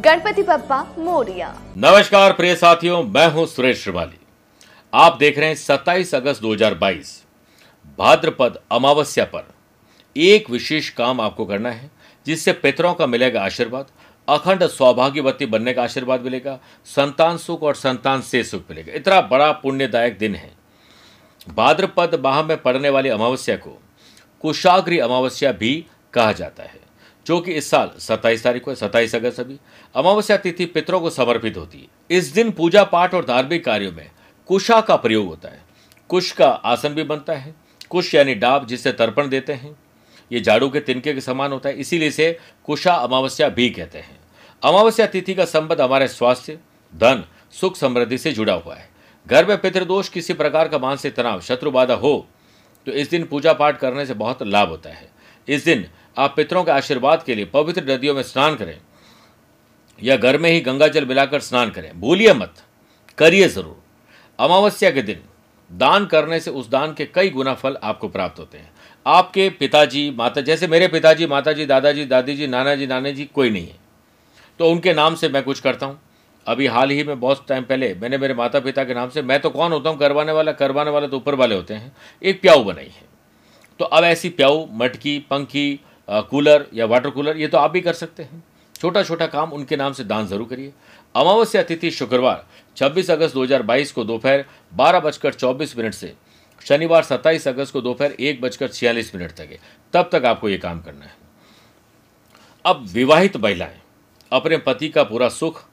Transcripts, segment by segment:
Ganpati Bappa Morya. नमस्कार प्रिय साथियों, मैं हूँ सुरेश श्रिवाली। आप देख रहे हैं 27 अगस्त 2022 भाद्रपद अमावस्या पर। एक विशेष काम आपको करना है, जिससे पितरों का मिलेगा आशीर्वाद, अखंड सौभाग्यवती बनने का आशीर्वाद मिलेगा, संतान सुख और संतान से सुख मिलेगा। इतना बड़ा पुण्यदायक दिन है। भाद्रपद माह में पड़ने वाली अमावस्या को कुशाग्री अमावस्या भी कहा जाता है, जो कि इस साल 27 तारीख को सत्ताईस अगस्त अभी अमावस्या तिथि पितरों को समर्पित होती है। इस दिन पूजा पाठ और धार्मिक कार्यों में कुशा का प्रयोग होता है। कुश का आसन भी बनता है। कुश यानी डाब जिसे तर्पण देते हैं। ये झाड़ू के तिनके के समान होता है। इसीलिए इसे कुशा अमावस्या भी कहते हैं। अमावस्या तिथि का संबंध हमारे स्वास्थ्य, धन, सुख समृद्धि से जुड़ा हुआ है। घर में पितृदोष किसी प्रकार का मानसिक तनाव, शत्रु बाधा हो तो इस दिन पूजा पाठ करने से बहुत लाभ होता है। इस दिन आप पितरों के आशीर्वाद के लिए पवित्र नदियों में स्नान करें या घर में ही गंगा जल मिलाकर स्नान करें। भूलिए मत, करिए ज़रूर। अमावस्या के दिन दान करने से उस दान के कई गुना फल आपको प्राप्त होते हैं। आपके पिताजी, माता, जैसे मेरे पिताजी, माताजी, दादाजी दादी जी नाना जी नानी जी कोई नहीं है। तो उनके नाम से मैं कुछ करता हूँ। अभी हाल ही में बहुत टाइम पहले मैंने मेरे माता पिता के नाम से, मैं तो कौन होता हूँ? करवाने वाला करवाने वाला तो ऊपर वाले होते हैं। एक प्याऊ बनाई है। तो अब ऐसी प्याऊ, मटकी, पंखी कूलर या वाटर कूलर ये तो आप भी कर सकते हैं। छोटा छोटा काम, उनके नाम से दान ज़रूर करिए। अमावस्या तिथि, शुक्रवार 26 अगस्त 2022 को दोपहर बारह बजकर चौबीस मिनट से, शनिवार 27 अगस्त को दोपहर एक बजकर छियालीस मिनट तक है। तब तक आपको ये काम करना है। अब विवाहित महिलाएँ, अपने पति का पूरा सुख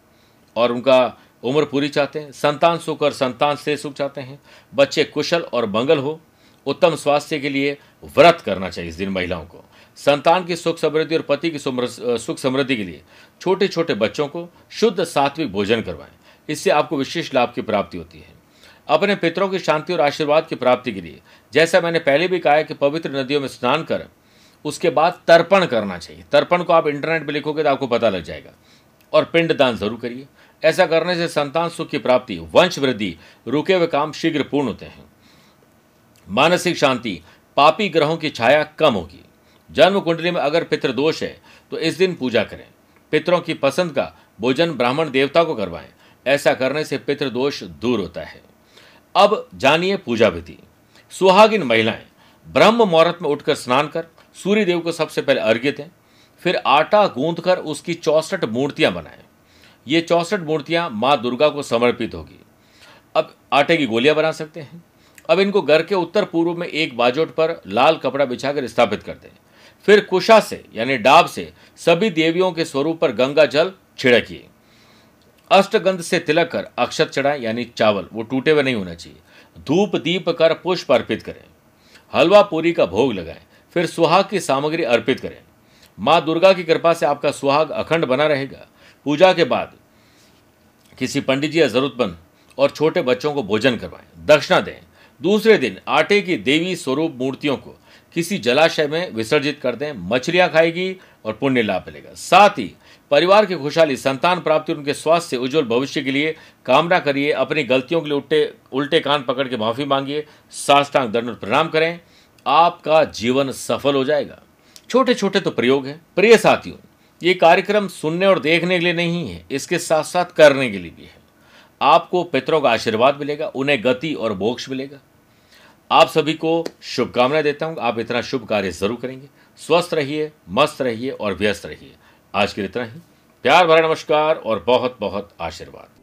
और उनका उम्र पूरी चाहते हैं। संतान सुख और संतान से सुख चाहते हैं। बच्चे कुशल और मंगल हो। उत्तम स्वास्थ्य के लिए व्रत करना चाहिए इस दिन महिलाओं को। संतान की सुख समृद्धि और पति की सुख समृद्धि के लिए छोटे छोटे बच्चों को शुद्ध सात्विक भोजन करवाएँ। इससे आपको विशेष लाभ की प्राप्ति होती है। अपने पितरों की शांति और आशीर्वाद की प्राप्ति के लिए, जैसा मैंने पहले भी कहा है कि पवित्र नदियों में स्नान कर, उसके बाद तर्पण करना चाहिए। तर्पण को आप इंटरनेट पर लिखोगे तो आपको पता लग जाएगा। और पिंडदान ज़रूर करिए। ऐसा करने से संतान सुख की प्राप्ति, वंश वृद्धि, रुके हुए काम शीघ्र पूर्ण होते हैं। मानसिक शांति, पापी ग्रहों की छाया कम होगी। जन्म कुंडली में अगर पितृदोष है तो इस दिन पूजा करें। पितरों की पसंद का भोजन ब्राह्मण देवता को करवाएँ। ऐसा करने से पितृदोष दूर होता है। अब जानिए पूजा विधि। सुहागिन महिलाएँ, ब्रह्म मुहूर्त में उठकर स्नान कर सूर्य देव को सबसे पहले अर्घ्य दें, फिर आटा गूंद कर उसकी चौसठ मूर्तियाँ बनाएँ। ये चौसठ मूर्तियाँ माँ दुर्गा को समर्पित होगी। अब आटे की गोलियाँ बना सकते हैं। अब इनको घर के उत्तर पूर्व में एक बाजोट पर लाल कपड़ा बिछाकर स्थापित कर दें। फिर कुशा से, यानी डाब से, सभी देवियों के स्वरूप पर गंगा जल छिड़किए अष्टगंध से तिलक कर अक्षत चढ़ाएँ, यानी चावल, वो टूटे हुए नहीं होना चाहिए। धूप दीप कर पुष्प अर्पित करें। हलवा पूरी का भोग लगाएँ। फिर सुहाग की सामग्री अर्पित करें। माँ दुर्गा की कृपा से आपका सुहाग अखंड बना रहेगा। पूजा के बाद किसी पंडित जी या जरूरतमंद और छोटे बच्चों को भोजन करवाएँ, दक्षिणा दें। दूसरे दिन आटे की देवी स्वरूप मूर्तियों को किसी जलाशय में विसर्जित कर दें, मछलियाँ खाएगी और पुण्य लाभ मिलेगा। साथ ही परिवार की खुशहाली, संतान प्राप्ति और उनके स्वास्थ्य से उज्जवल भविष्य के लिए कामना करिए, अपनी गलतियों के लिए उल्टे उल्टे कान पकड़ के माफ़ी मांगिए, साष्टांग दंड प्रणाम करें, आपका जीवन सफल हो जाएगा। छोटे छोटे तो प्रयोग हैं। प्रिय साथियों ये कार्यक्रम सुनने और देखने के लिए नहीं है, इसके साथ साथ करने के लिए भी है। आपको पितरों का आशीर्वाद मिलेगा, उन्हें गति और मोक्ष मिलेगा। आप सभी को शुभकामनाएँ देता हूँ, आप इतना शुभ कार्य ज़रूर करेंगे। स्वस्थ रहिए, मस्त रहिए और व्यस्त रहिए। आज के लिए इतना ही। प्यार भरा नमस्कार और बहुत बहुत आशीर्वाद।